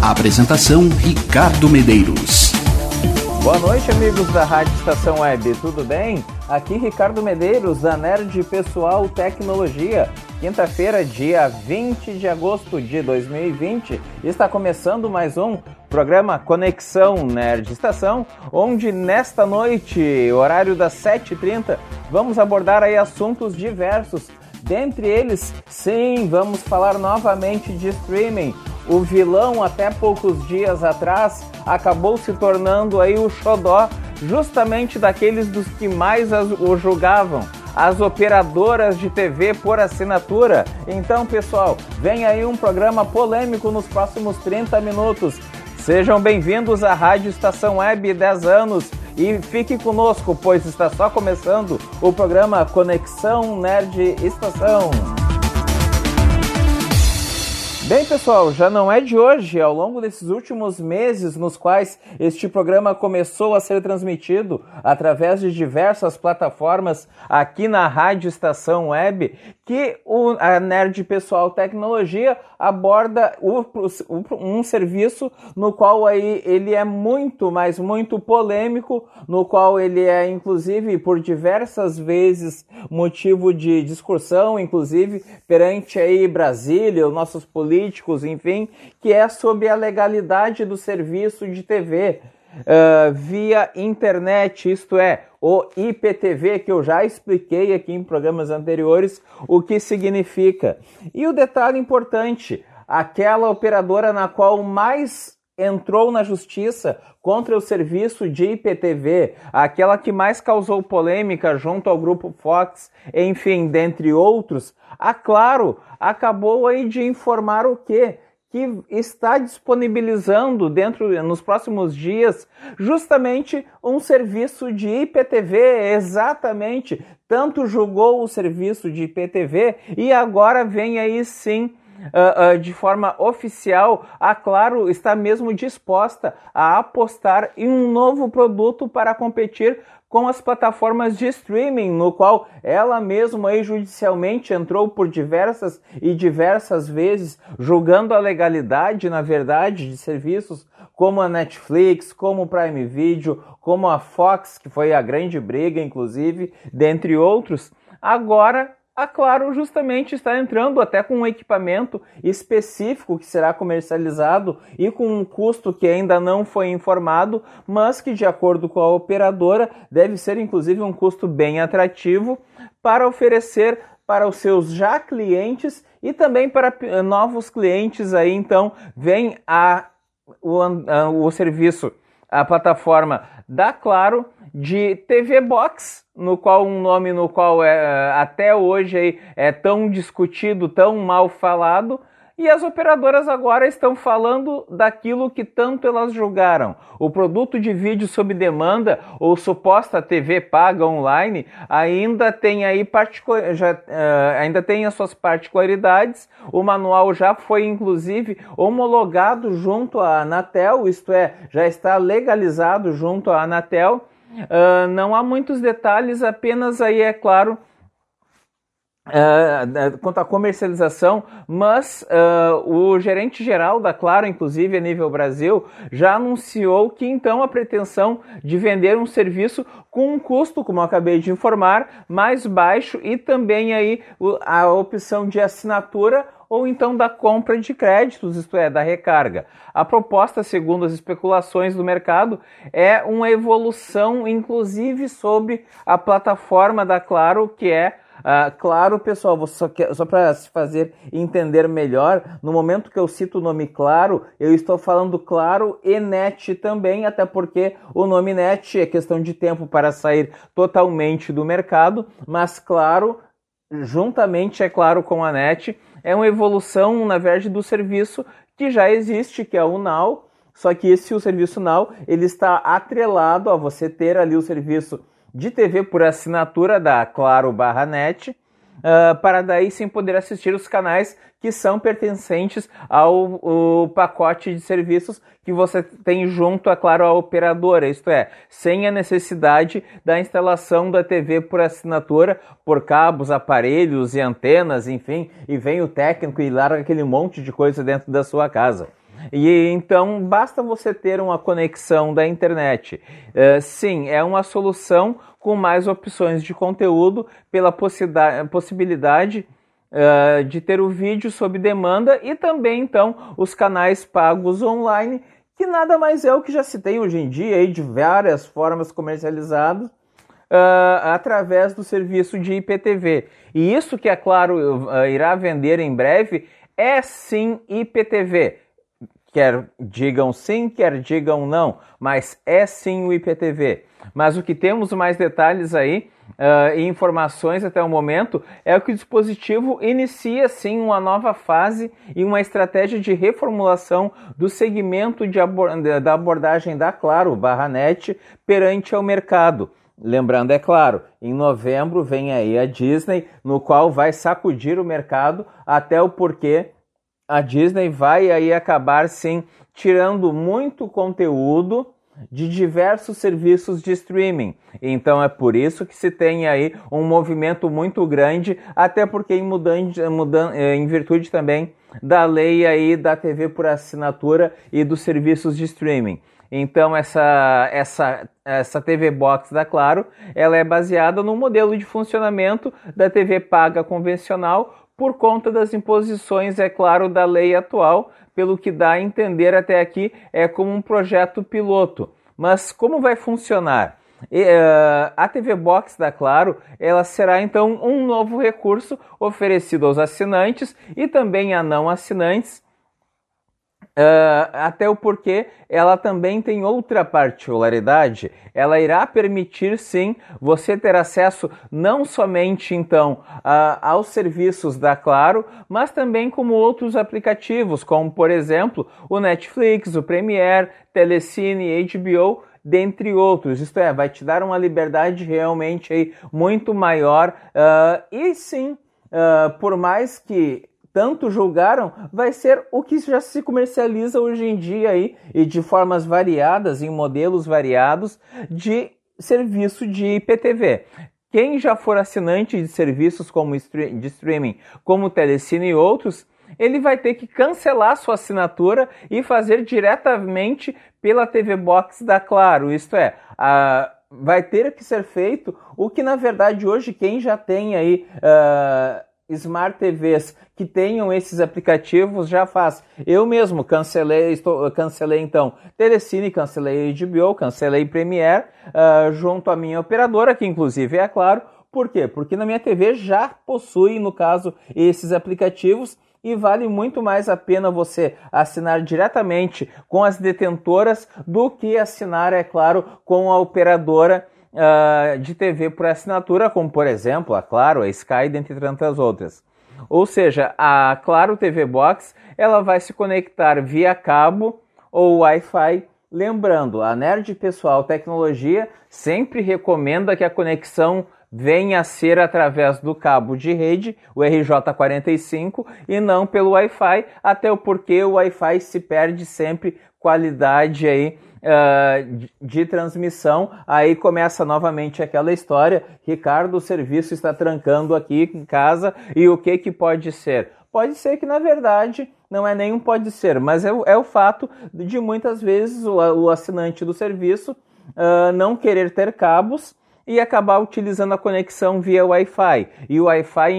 Apresentação Ricardo Medeiros. Boa noite, amigos da Rádio Estação Web, tudo bem? Aqui Ricardo Medeiros, da Nerd Pessoal Tecnologia. Quinta-feira, dia 20 de agosto de 2020, está começando mais um programa Conexão Nerd Estação, onde nesta noite, horário das 7h30, vamos abordar aí assuntos diversos. Dentre eles, sim, vamos falar novamente de streaming, o vilão até poucos dias atrás acabou se tornando aí o xodó justamente daqueles dos que mais o julgavam, as operadoras de TV por assinatura. Então, pessoal, vem aí um programa polêmico nos próximos 30 minutos. Sejam bem-vindos à Rádio Estação Web 10 anos e fique conosco, pois está só começando o programa Conexão Nerd Estação. Bem, pessoal, já não é de hoje, ao longo desses últimos meses nos quais este programa começou a ser transmitido através de diversas plataformas aqui na Rádio Estação Web, que o, a Nerd Pessoal Tecnologia aborda o, um serviço no qual aí ele é muito, mas muito polêmico, no qual ele é, inclusive, por diversas vezes motivo de discussão, inclusive perante aí Brasília, os nossos políticos, políticos, enfim, que é sobre a legalidade do serviço de TV uh, ah, via internet, isto é, o IPTV, que eu já expliquei aqui em programas anteriores o que significa. E o detalhe importante: aquela operadora na qual mais entrou na justiça contra o serviço de IPTV, aquela que mais causou polêmica junto ao grupo Fox, enfim, dentre outros, a Claro acabou aí de informar o quê? que está disponibilizando dentro nos próximos dias justamente um serviço de IPTV, exatamente, tanto julgou o serviço de IPTV e agora vem aí sim Uh, de forma oficial, a Claro está mesmo disposta a apostar em um novo produto para competir com as plataformas de streaming, no qual ela mesma aí judicialmente entrou por diversas e diversas vezes, julgando a legalidade, na verdade, de serviços como a Netflix, como o Prime Video, como a Fox, que foi a grande briga, inclusive, dentre outros. Agora a Claro justamente está entrando até com um equipamento específico que será comercializado e com um custo que ainda não foi informado, mas que, de acordo com a operadora, deve ser inclusive um custo bem atrativo para oferecer para os seus já clientes e também para novos clientes aí. Então, vem a, o, a, o serviço, a plataforma da Claro de TV Box, no qual um nome no qual é, até hoje é tão discutido, tão mal falado, e as operadoras agora estão falando daquilo que tanto elas julgaram. O produto de vídeo sob demanda ou suposta TV paga online ainda tem aí já, uh, ainda tem as suas particularidades. O manual já foi inclusive homologado junto à Anatel, isto é, já está legalizado junto à Anatel. Uh, não há muitos detalhes, apenas aí é claro Uh, quanto à comercialização, mas uh, o gerente geral da Claro, inclusive a nível Brasil, já anunciou que então a pretensão de vender um serviço com um custo, como eu acabei de informar, mais baixo e também aí a opção de assinatura ou então da compra de créditos, isto é, da recarga. A proposta, segundo as especulações do mercado, é uma evolução, inclusive, sobre a plataforma da Claro, que é Uh, claro, pessoal, só, só para se fazer entender melhor, no momento que eu cito o nome Claro, eu estou falando Claro e Net também, até porque o nome Net é questão de tempo para sair totalmente do mercado, mas Claro, juntamente, é claro, com a Net, é uma evolução, na verdade, do serviço que já existe, que é o Now, só que esse o serviço Now, ele está atrelado a você ter ali o serviço de TV por assinatura da Claro barra net, uh, para daí sim poder assistir os canais que são pertencentes ao pacote de serviços que você tem junto, é claro, à operadora, isto é, sem a necessidade da instalação da TV por assinatura, por cabos, aparelhos e antenas, enfim, e vem o técnico e larga aquele monte de coisa dentro da sua casa. E então basta você ter uma conexão da internet. Uh, sim, é uma solução com mais opções de conteúdo pela possibilidade uh, de ter o vídeo sob demanda e também então os canais pagos online, que nada mais é o que já tem hoje em dia de várias formas comercializadas. Uh, através do serviço de IPTV. E isso que, é claro, irá vender em breve é sim IPTV quer digam sim, quer digam não, mas é sim o IPTV. Mas o que temos mais detalhes aí uh, e informações até o momento é que o dispositivo inicia sim uma nova fase e uma estratégia de reformulação do segmento de abord da abordagem da Claro, barra net, perante ao mercado. Lembrando, é claro, em novembro vem aí a Disney, no qual vai sacudir o mercado até o porquê a Disney vai aí acabar sim tirando muito conteúdo de diversos serviços de streaming. Então é por isso que se tem aí um movimento muito grande, até porque em, mudante, mudan, eh, em virtude também da lei aí da TV por assinatura e dos serviços de streaming. Então essa, essa, essa TV Box da Claro, ela é baseada no modelo de funcionamento da TV paga convencional, por conta das imposições, é claro, da lei atual, pelo que dá a entender até aqui é como um projeto piloto. Mas como vai funcionar? E, uh, a TV Box da Claro, ela será então um novo recurso oferecido aos assinantes e também a não assinantes Uh, até o porquê ela também tem outra particularidade. Ela irá permitir sim você ter acesso não somente então uh, aos serviços da Claro, mas também como outros aplicativos, como por exemplo o Netflix, o Premiere, Telecine, HBO, dentre outros. Isto é, vai te dar uma liberdade realmente aí muito maior uh, e sim. por mais que tanto julgaram, vai ser o que já se comercializa hoje em dia aí e de formas variadas, em modelos variados de serviço de IPTV. Quem já for assinante de serviços como de streaming, como Telecine e outros, ele vai ter que cancelar sua assinatura e fazer diretamente pela TV Box da Claro. Isto é, a, vai ter que ser feito o que na verdade hoje quem já tem aí uh, Smart TVs que tenham esses aplicativos já faz. Eu mesmo cancelei, estou, cancelei então Telecine, cancelei HBO, cancelei Premiere uh, junto à minha operadora, que inclusive é claro. Por quê? Porque na minha TV já possui, no caso, esses aplicativos e vale muito mais a pena você assinar diretamente com as detentoras do que assinar, é claro, com a operadora uh, de TV por assinatura, como por exemplo a Claro, a Sky, dentre tantas outras. Ou seja, a Claro TV Box ela vai se conectar via cabo ou Wi-Fi. Lembrando, a Nerd Pessoal Tecnologia sempre recomenda que a conexão venha a ser através do cabo de rede, o RJ45, e não pelo Wi-Fi, até o o Wi-Fi se perde sempre qualidade aí uh, de transmissão. Aí começa novamente aquela história. Ricardo, o serviço está trancando aqui em casa e o que que pode ser? Pode ser que na verdade não é nenhum pode ser, mas é, é o fato de muitas vezes o, o assinante do serviço uh, não querer ter cabos e acabar utilizando a conexão via Wi-Fi. E o Wi-Fi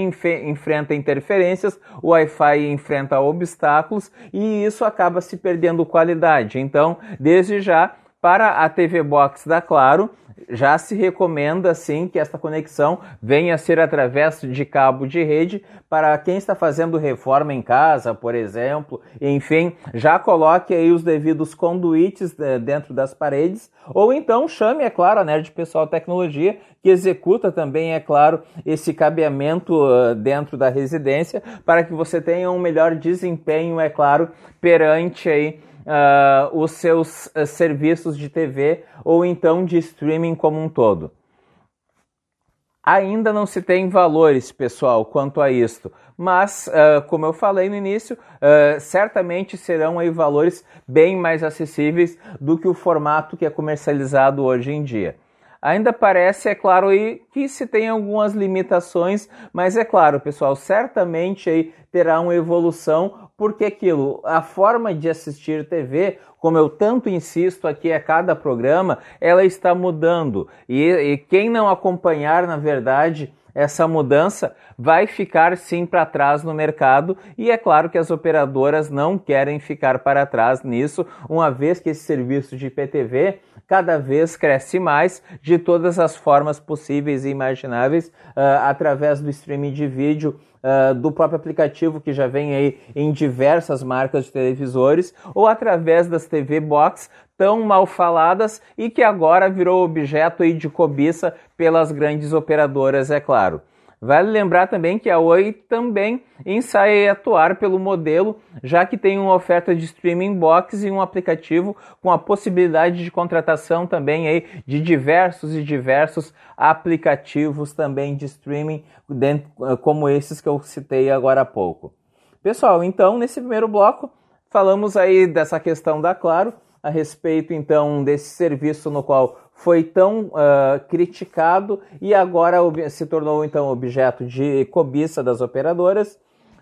enfrenta interferências, o Wi-Fi enfrenta obstáculos e isso acaba se perdendo qualidade. Então, desde já, para a TV Box da Claro, já se recomenda sim que esta conexão venha a ser através de cabo de rede para quem está fazendo reforma em casa, por exemplo, enfim, já coloque aí os devidos conduítes eh, dentro das paredes, ou então chame, é claro, a Nerd Pessoal Tecnologia, que executa também, é claro, esse cabeamento uh, dentro da residência para que você tenha um melhor desempenho, é claro, perante aí uh, os seus uh, serviços de TV ou então de streaming como um todo. Ainda não se tem valores, pessoal, quanto a isto, mas, uh, como eu falei no início, certamente serão aí valores bem mais acessíveis do que o formato que é comercializado hoje em dia. Ainda parece, é claro, aí, que se tem algumas limitações, mas é claro, pessoal, certamente aí terá uma evolução, porque aquilo, a forma de assistir TV, como eu tanto insisto aqui a cada programa, ela está mudando. E, e quem não acompanhar, na verdade, essa mudança vai ficar sim para trás no mercado e é claro que as operadoras não querem ficar para trás nisso, uma vez que esse serviço de IPTV cada vez cresce mais de todas as formas possíveis e imagináveis, uh, através do streaming de vídeo, uh, do próprio aplicativo que já vem aí em diversas marcas de televisores, ou através das TV Box tão mal faladas e que agora virou objeto aí de cobiça pelas grandes operadoras, é claro. Vale lembrar também que a Oi também ensaia atuar pelo modelo, já que tem uma oferta de streaming box e um aplicativo com a possibilidade de contratação também aí de diversos e diversos aplicativos também de streaming, como esses que eu citei agora há pouco. Pessoal, então nesse primeiro bloco falamos aí dessa questão da Claro, a respeito então desse serviço no qual foi tão uh, criticado e agora se tornou então objeto de cobiça das operadoras.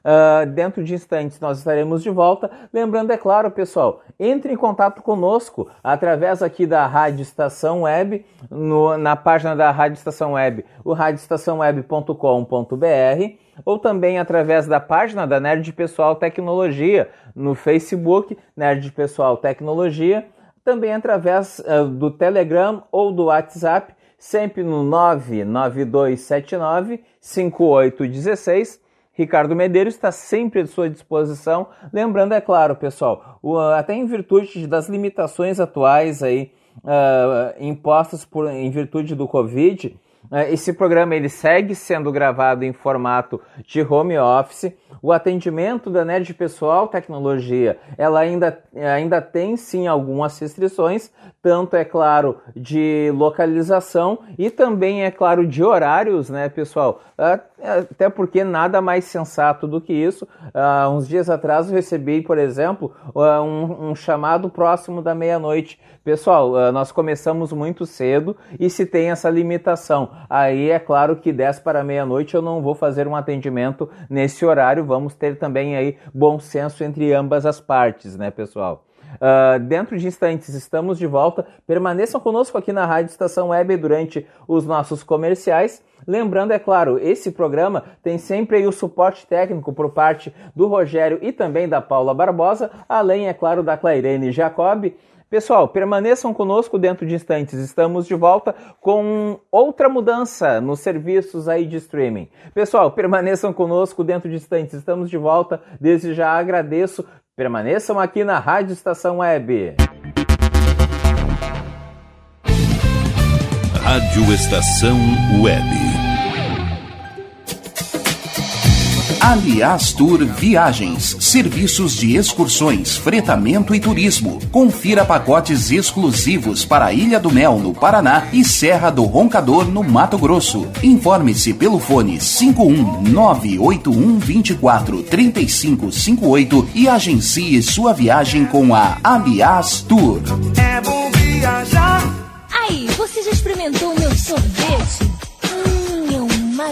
Uh, dentro de instantes nós estaremos de volta. Lembrando, é claro, pessoal, entre em contato conosco através aqui da Rádio Estação Web, no, na página da Rádio Estação Web, o radioestaçãoweb.com.br, ou também através da página da Nerd Pessoal Tecnologia no Facebook, Nerd Pessoal Tecnologia também através uh, do Telegram ou do WhatsApp, sempre no 99279 5816. Ricardo Medeiros está sempre à sua disposição. Lembrando, é claro, pessoal, o, até em virtude das limitações atuais aí, uh, impostas por, em virtude do Covid, esse programa ele segue sendo gravado em formato de home office. O atendimento da Nerd Pessoal Tecnologia, ela ainda, ainda tem sim algumas restrições, tanto é claro de localização e também é claro de horários, né, pessoal? Até porque nada mais sensato do que isso. Uh, uns dias atrás eu recebi, por exemplo, uh, um, um, chamado próximo da meia-noite. Pessoal, uh, nós começamos muito cedo e se tem essa limitação aí é claro que 10 para meia-noite eu não vou fazer um atendimento nesse horário. Vamos ter também aí bom senso entre ambas as partes, né, pessoal? Uh, dentro de instantes estamos de volta. Permaneçam conosco aqui na Rádio Estação Web durante os nossos comerciais. Lembrando, é claro, esse programa tem sempre o suporte técnico por parte do Rogério e também da Paula Barbosa, além, é claro, da Clairene Jacob. Pessoal, permaneçam conosco dentro de instantes. Estamos de volta com outra mudança nos serviços aí de streaming. Pessoal, permaneçam conosco dentro de instantes. Estamos de volta. Desde já agradeço. Permaneçam aqui na Rádio Estação Web. Rádio Estação Web. Aliás Tour Viagens, serviços de excursões, fretamento e turismo. Confira pacotes exclusivos para a Ilha do Mel, no Paraná e Serra do Roncador, no Mato Grosso. Informe-se pelo fone 51981243558 e agencie sua viagem com a Aliás Tour. É bom viajar. Aí, você já experimentou o meu sorvete? Hum, é uma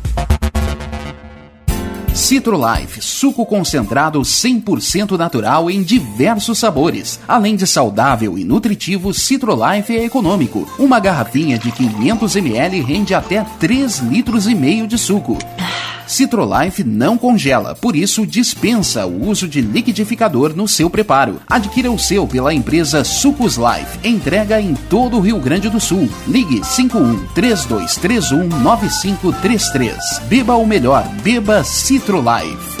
Citrolife, suco concentrado 100% natural em diversos sabores. Além de saudável e nutritivo, Citrolife é econômico. Uma garrafinha de 500 ml rende até 3 litros e meio de suco. Citrolife não congela, por isso dispensa o uso de liquidificador no seu preparo. Adquira o seu pela empresa Sucos Life. Entrega em todo o Rio Grande do Sul. Ligue 51 3231 9533. Beba o melhor, beba Citrolife.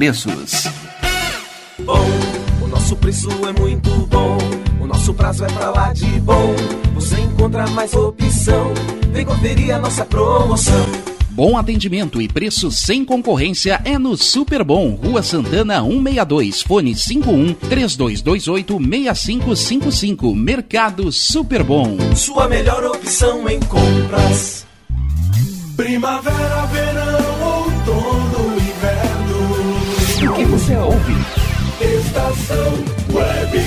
preços. Bom, o nosso preço é muito bom. O nosso prazo é pra lá de bom. Você encontra mais opção. Vem conferir a nossa promoção. Bom atendimento e preço sem concorrência é no Super Bom, Rua Santana 162, fone 51 3228 6555. Mercado Super Bom. Sua melhor opção em compras. Primavera, verão, que você ouve? Estação Web.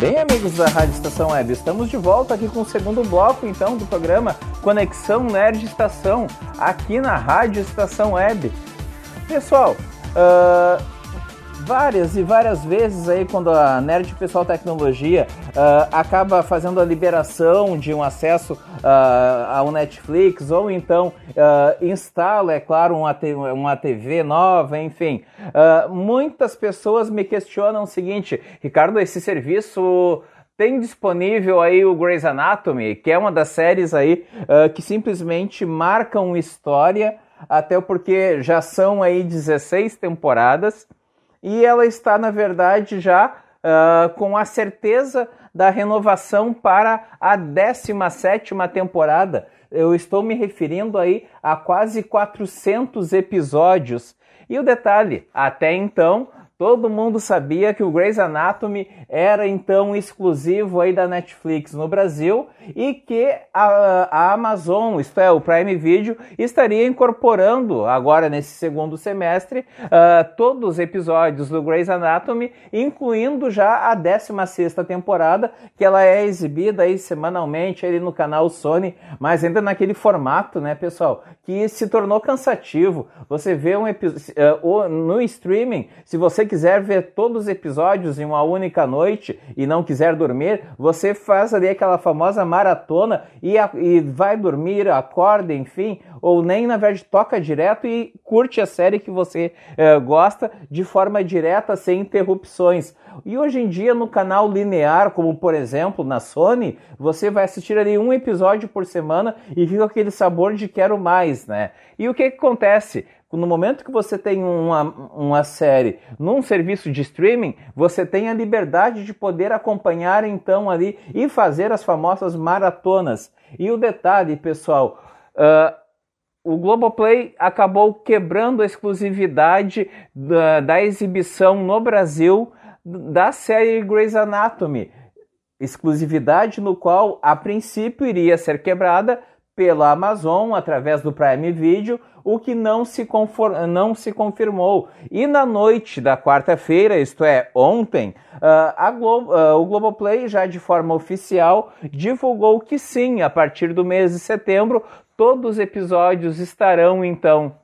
Bem, amigos da Rádio Estação Web, estamos de volta aqui com o segundo bloco, então, do programa Conexão Nerd Estação, aqui na Rádio Estação Web. Pessoal, uh, várias e várias vezes aí, quando a Nerd Pessoal Tecnologia uh, acaba fazendo a liberação de um acesso uh, ao Netflix, ou então instala, é claro, uma, uma TV nova, enfim. muitas pessoas me questionam o seguinte, Ricardo, esse serviço tem disponível aí o Grey's Anatomy, que é uma das séries aí uh, que simplesmente marcam história, até porque já são aí 16 temporadas e ela está, na verdade, já uh, com a certeza da renovação para a 17 temporada. Eu estou me referindo aí a quase 400 episódios. E o detalhe, até então Todo mundo sabia que o Grey's Anatomy era então exclusivo aí da Netflix no Brasil e que a, a, Amazon, isto é, o Prime Video, estaria incorporando agora nesse segundo semestre uh, todos os episódios do Grey's Anatomy, incluindo já a 16 temporada, que ela é exibida aí semanalmente ali no canal Sony, mas ainda naquele formato, né, pessoal, que se tornou cansativo. Você vê um episódio uh, no streaming, se você quiser ver todos os episódios em uma única noite e não quiser dormir, você faz ali aquela famosa maratona e, a, e vai dormir, acorda, enfim, ou nem na verdade toca direto e curte a série que você uh, gosta de forma direta, sem interrupções. E hoje em dia, no canal linear, como por exemplo na Sony, você vai assistir ali um episódio por semana e fica aquele sabor de quero mais, né? E o que, que acontece? No momento que você tem uma, uma série num serviço de streaming, você tem a liberdade de poder acompanhar então ali e fazer as famosas maratonas. E o detalhe, pessoal, uh, o Globoplay acabou quebrando a exclusividade da, da, exibição no Brasil da série Grey's Anatomy, exclusividade no qual a princípio iria ser quebrada pela Amazon através do Prime Video, o que não se, não se confirmou. E na noite da quarta-feira, isto é, ontem, uh, Glo uh, o Globoplay já de forma oficial divulgou que sim, a partir do mês de setembro, todos os episódios estarão então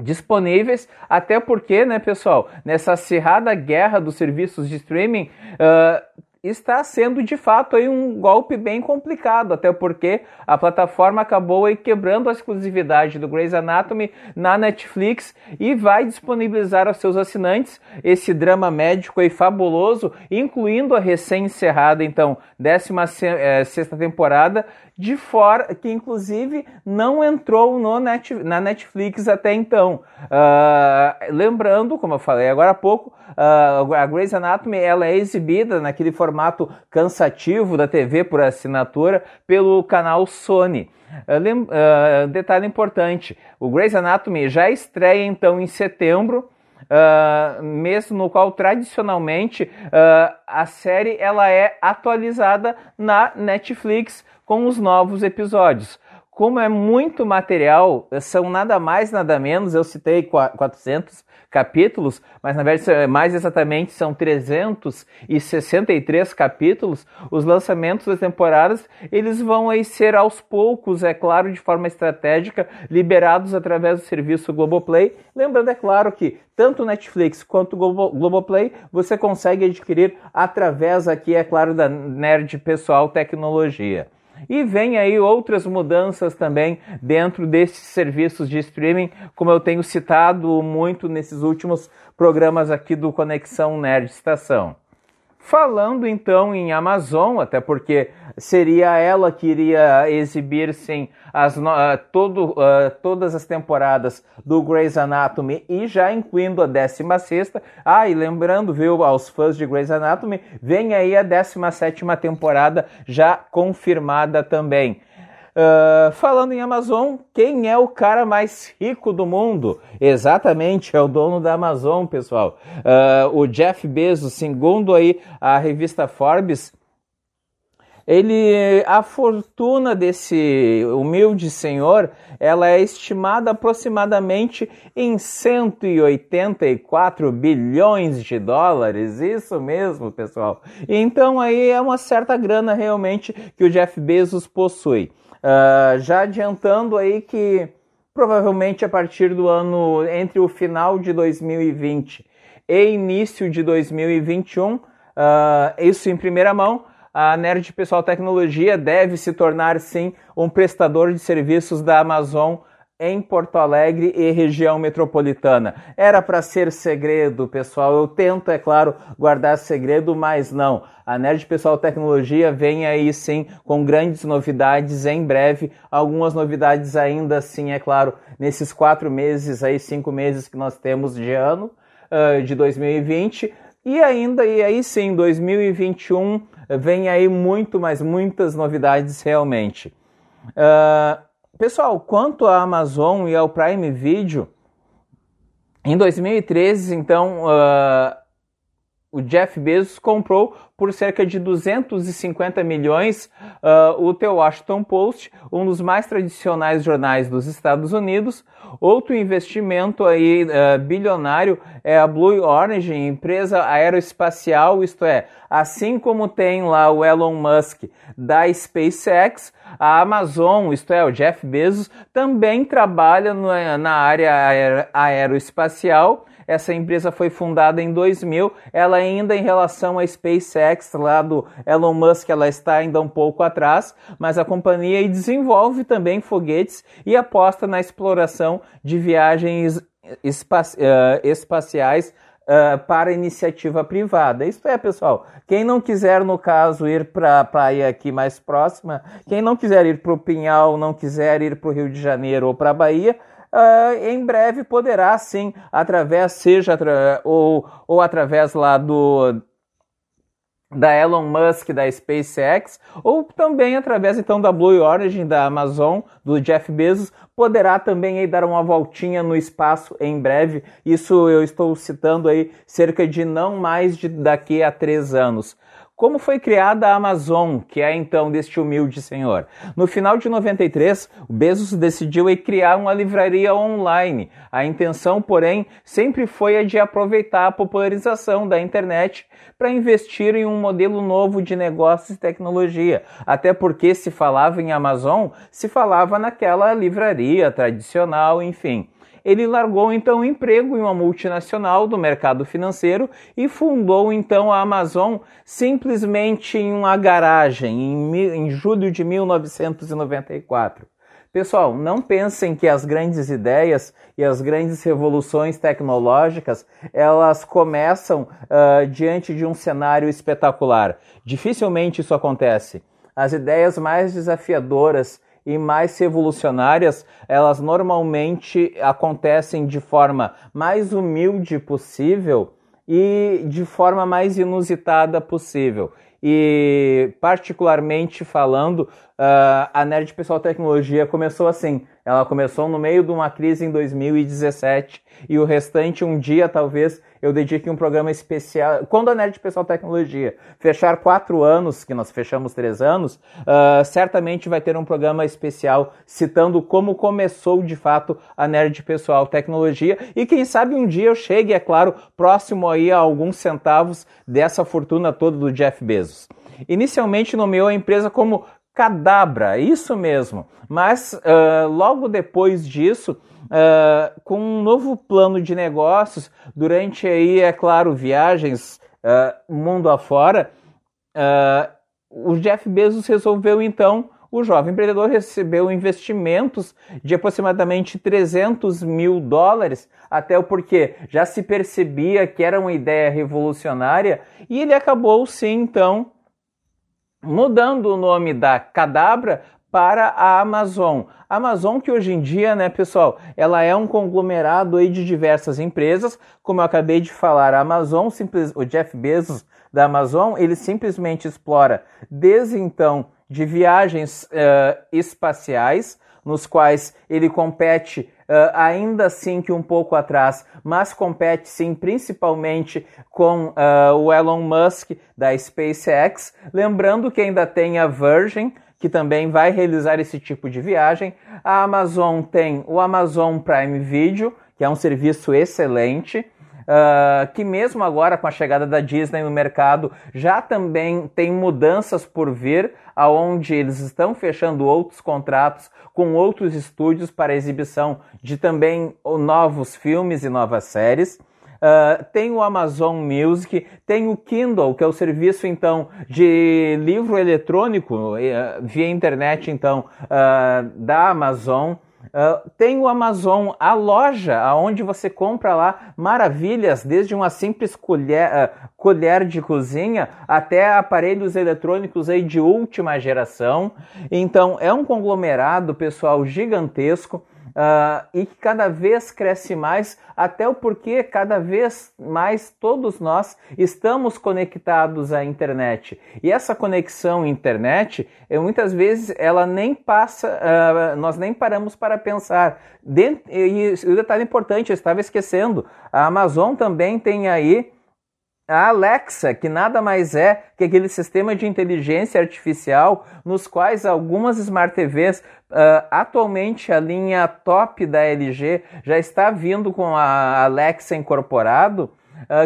disponíveis, até porque, né, pessoal, nessa acirrada guerra dos serviços de streaming, uh, está sendo de fato aí um golpe bem complicado, até porque a plataforma acabou aí quebrando a exclusividade do Grey's Anatomy na Netflix e vai disponibilizar aos seus assinantes esse drama médico aí fabuloso, incluindo a recém-encerrada então 16 eh, sexta temporada de fora que inclusive não entrou no net, na Netflix até então. Uh, lembrando, como eu falei agora há pouco, uh, a Grey's Anatomy ela é exibida naquele formato cansativo da TV por assinatura pelo canal Sony. Uh, detalhe importante: o Grey's Anatomy já estreia então em setembro. Uh, no qual tradicionalmente uh, a série ela é atualizada na Netflix com os novos episódios. Como é muito material, são nada mais, nada menos, eu citei 400 capítulos, mas na verdade mais exatamente são 363 capítulos. Os lançamentos das temporadas, eles vão aí ser aos poucos, é claro, de forma estratégica, liberados através do serviço Globoplay. Lembrando, é claro, que tanto Netflix quanto Globo, Globoplay você consegue adquirir através aqui, é claro, da Nerd Pessoal Tecnologia. E vem aí outras mudanças também dentro desses serviços de streaming, como eu tenho citado muito nesses últimos programas aqui do Conexão Nerd Estação. Falando então em Amazon, até porque seria ela que iria exibir sim as, uh, todo, uh, todas as temporadas do Grey's Anatomy e já incluindo a 16 Ah, e lembrando, viu, aos fãs de Grey's Anatomy, vem aí a 17 temporada já confirmada também. Uh, falando em Amazon, quem é o cara mais rico do mundo? Exatamente, é o dono da Amazon, pessoal. Uh, o Jeff Bezos, segundo aí a revista Forbes, ele, a fortuna desse humilde senhor, ela é estimada aproximadamente em 184 bilhões de dólares. Isso mesmo, pessoal. Então aí é uma certa grana realmente que o Jeff Bezos possui. Uh, já adiantando aí que provavelmente a partir do ano entre o final de 2020 e início de 2021, uh, ah, isso em primeira mão, a Nerd Pessoal Tecnologia deve se tornar sim um prestador de serviços da Amazon em Porto Alegre e região metropolitana. Era para ser segredo, pessoal. Eu tento, é claro, guardar segredo, mas não. A Nerd Pessoal Tecnologia vem aí sim com grandes novidades em breve. Algumas novidades ainda assim, é claro, nesses quatro meses aí, cinco meses que nós temos de ano uh, de 2020. E ainda, e aí sim, 2021 vem aí muito, mas muitas novidades realmente. Uh, Pessoal, quanto à Amazon e ao Prime Video, em 2013, então, uh, o Jeff Bezos comprou por cerca de 250 milhões uh, o The Washington Post, um dos mais tradicionais jornais dos Estados Unidos. Outro investimento aí uh, bilionário é a Blue Origin, empresa aeroespacial, isto é, assim como tem lá o Elon Musk da SpaceX, a Amazon, isto é, o Jeff Bezos, também trabalha no, na área aeroespacial. Essa empresa foi fundada em 2000. Ela ainda em relação à SpaceX, lá do Elon Musk, ela está ainda um pouco atrás, mas a companhia desenvolve também foguetes e aposta na exploração de viagens uh, espaciais uh, para iniciativa privada. Isso é, pessoal. Quem não quiser, no caso, ir para a praia aqui mais próxima, quem não quiser ir para o Pinhal, não quiser ir para o Rio de Janeiro ou para a Bahia, Uh, em breve poderá sim, através, seja atra ou, ou através lá do da Elon Musk da SpaceX ou também através então da Blue Origin da Amazon do Jeff Bezos poderá também aí dar uma voltinha no espaço em breve. Isso eu estou citando aí cerca de não mais de daqui a três anos como foi criada a Amazon, que é então deste humilde senhor? No final de 93, o Bezos decidiu criar uma livraria online. A intenção, porém, sempre foi a de aproveitar a popularização da internet para investir em um modelo novo de negócios e tecnologia. Até porque se falava em Amazon, se falava naquela livraria tradicional, enfim ele largou então o emprego em uma multinacional do mercado financeiro e fundou então a Amazon simplesmente em uma garagem em, em julho de 1994. Pessoal, não pensem que as grandes ideias e as grandes revoluções tecnológicas elas começam uh, diante de um cenário espetacular. Dificilmente isso acontece. As ideias mais desafiadoras e mais revolucionárias, elas normalmente acontecem de forma mais humilde possível e de forma mais inusitada possível. E, particularmente falando, uh, a Nerd Pessoal Tecnologia começou assim. Ela começou no meio de uma crise em 2017 e o restante, um dia talvez, eu dedique um programa especial. Quando a Nerd Pessoal Tecnologia fechar quatro anos, que nós fechamos três anos, uh, certamente vai ter um programa especial citando como começou de fato a Nerd Pessoal Tecnologia e quem sabe um dia eu chegue, é claro, próximo aí a alguns centavos dessa fortuna toda do Jeff Bezos. Inicialmente nomeou a empresa como Cadabra, isso mesmo. Mas uh, logo depois disso, uh, com um novo plano de negócios, durante aí, é claro, viagens uh, mundo afora, o Jeff Bezos resolveu então, o jovem empreendedor recebeu investimentos de aproximadamente 300 mil dólares, até porque já se percebia que era uma ideia revolucionária e ele acabou sim então mudando o nome da Cadabra para a Amazon. Amazon que hoje em dia, né, pessoal, ela é um conglomerado aí de diversas empresas, como eu acabei de falar, a Amazon, simples, o Jeff Bezos da Amazon, ele simplesmente explora desde então de viagens uh, espaciais, nos quais ele compete uh, ainda assim que um pouco atrás, mas compete sim principalmente com uh, o Elon Musk da SpaceX. Lembrando que ainda tem a Virgin, que também vai realizar esse tipo de viagem. A Amazon tem o Amazon Prime Video, que é um serviço excelente. Uh, que mesmo agora com a chegada da Disney no mercado já também tem mudanças por vir, aonde eles estão fechando outros contratos com outros estúdios para exibição de também novos filmes e novas séries. Uh, tem o Amazon Music, tem o Kindle, que é o serviço então de livro eletrônico uh, via internet então uh, da Amazon. Uh, tem o Amazon, a loja, onde você compra lá maravilhas, desde uma simples colher, uh, colher de cozinha até aparelhos eletrônicos aí de última geração. Então é um conglomerado, pessoal, gigantesco uh, e que cada vez cresce mais, até o porquê cada vez mais todos nós estamos conectados à internet. E essa conexão internet, eu, muitas vezes, ela nem passa, uh, nós nem paramos para pensar. E, e o detalhe importante, eu estava esquecendo, a Amazon também tem aí a Alexa, que nada mais é que aquele sistema de inteligência artificial nos quais algumas Smart TVs, uh, atualmente a linha top da LG, já está vindo com a Alexa incorporado,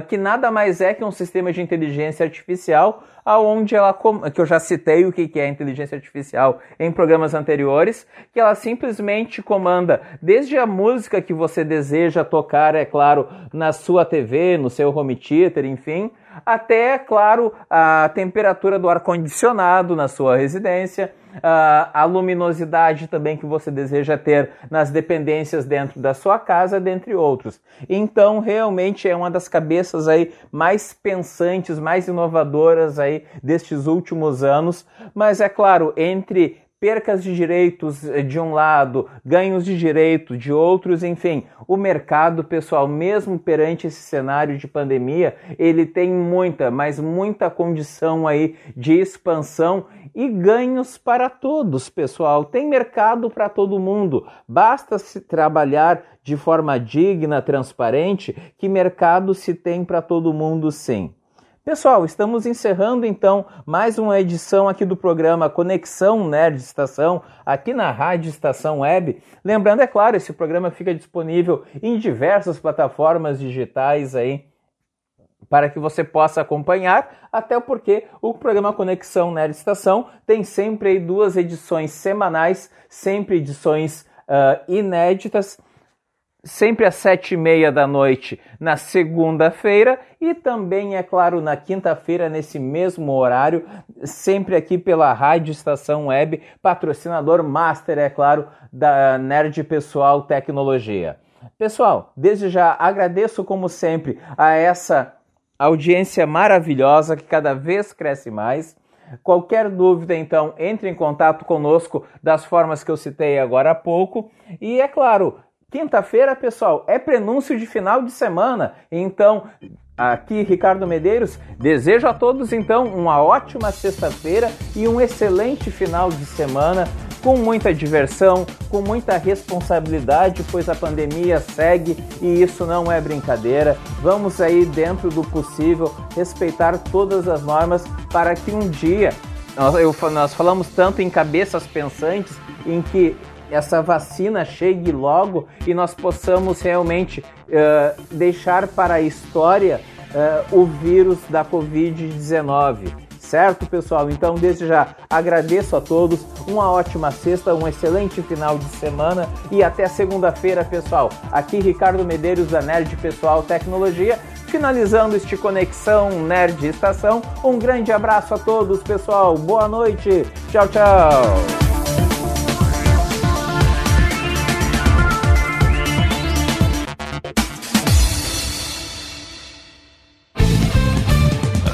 que nada mais é que um sistema de inteligência artificial aonde ela, que eu já citei o que é inteligência artificial em programas anteriores, que ela simplesmente comanda desde a música que você deseja tocar, é claro, na sua TV, no seu home theater, enfim, até, claro, a temperatura do ar-condicionado na sua residência, a luminosidade também que você deseja ter nas dependências dentro da sua casa, dentre outros. Então, realmente é uma das cabeças aí mais pensantes, mais inovadoras aí destes últimos anos, mas é claro, entre percas de direitos eh, de um lado, ganhos de direito de outros, enfim, o mercado, pessoal, mesmo perante esse cenário de pandemia, ele tem muita, mas muita condição aí de expansão e ganhos para todos, pessoal. Tem mercado para todo mundo. Basta se trabalhar de forma digna, transparente, que mercado se tem para todo mundo, sim. Pessoal, estamos encerrando então mais uma edição aqui do programa Conexão Nerd Estação, aqui na Rádio Estação Web. Lembrando, é claro, esse programa fica disponível em diversas plataformas digitais aí para que você possa acompanhar, até porque o programa Conexão Nerd Estação tem sempre duas edições semanais, sempre edições uh, inéditas sempre às sete e meia da noite na segunda-feira e também, é claro, na quinta-feira, nesse mesmo horário, sempre aqui pela Rádio Estação Web, patrocinador master, é claro, da Nerd Pessoal Tecnologia. Pessoal, desde já agradeço, como sempre, a essa audiência maravilhosa que cada vez cresce mais. Qualquer dúvida, então, entre em contato conosco das formas que eu citei agora há pouco. E é claro, Quinta-feira, pessoal, é prenúncio de final de semana. Então, aqui Ricardo Medeiros, desejo a todos então uma ótima sexta-feira e um excelente final de semana com muita diversão, com muita responsabilidade, pois a pandemia segue e isso não é brincadeira. Vamos aí dentro do possível respeitar todas as normas para que um dia nós, eu, nós falamos tanto em cabeças pensantes em que essa vacina chegue logo e nós possamos realmente uh, deixar para a história uh, o vírus da Covid-19. Certo, pessoal? Então, desde já agradeço a todos, uma ótima sexta, um excelente final de semana e até segunda-feira, pessoal. Aqui Ricardo Medeiros da Nerd Pessoal Tecnologia, finalizando este Conexão Nerd Estação. Um grande abraço a todos, pessoal. Boa noite. Tchau, tchau.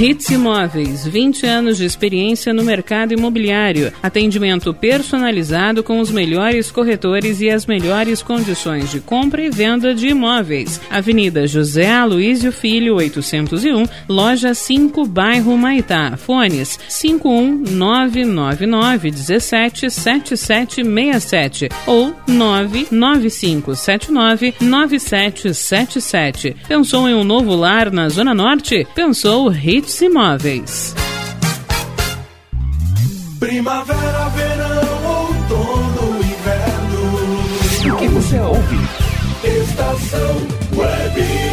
Hits Imóveis, 20 anos de experiência no mercado imobiliário. Atendimento personalizado com os melhores corretores e as melhores condições de compra e venda de imóveis. Avenida José Aloísio Filho, 801, loja 5, bairro Maitá. Fones 51999 17 7767 ou 99579 9777. Pensou em um novo lar na Zona Norte? Pensou Hits Hits Imóveis. Primavera, verão, outono, inverno. O que você ouve? Estação Web.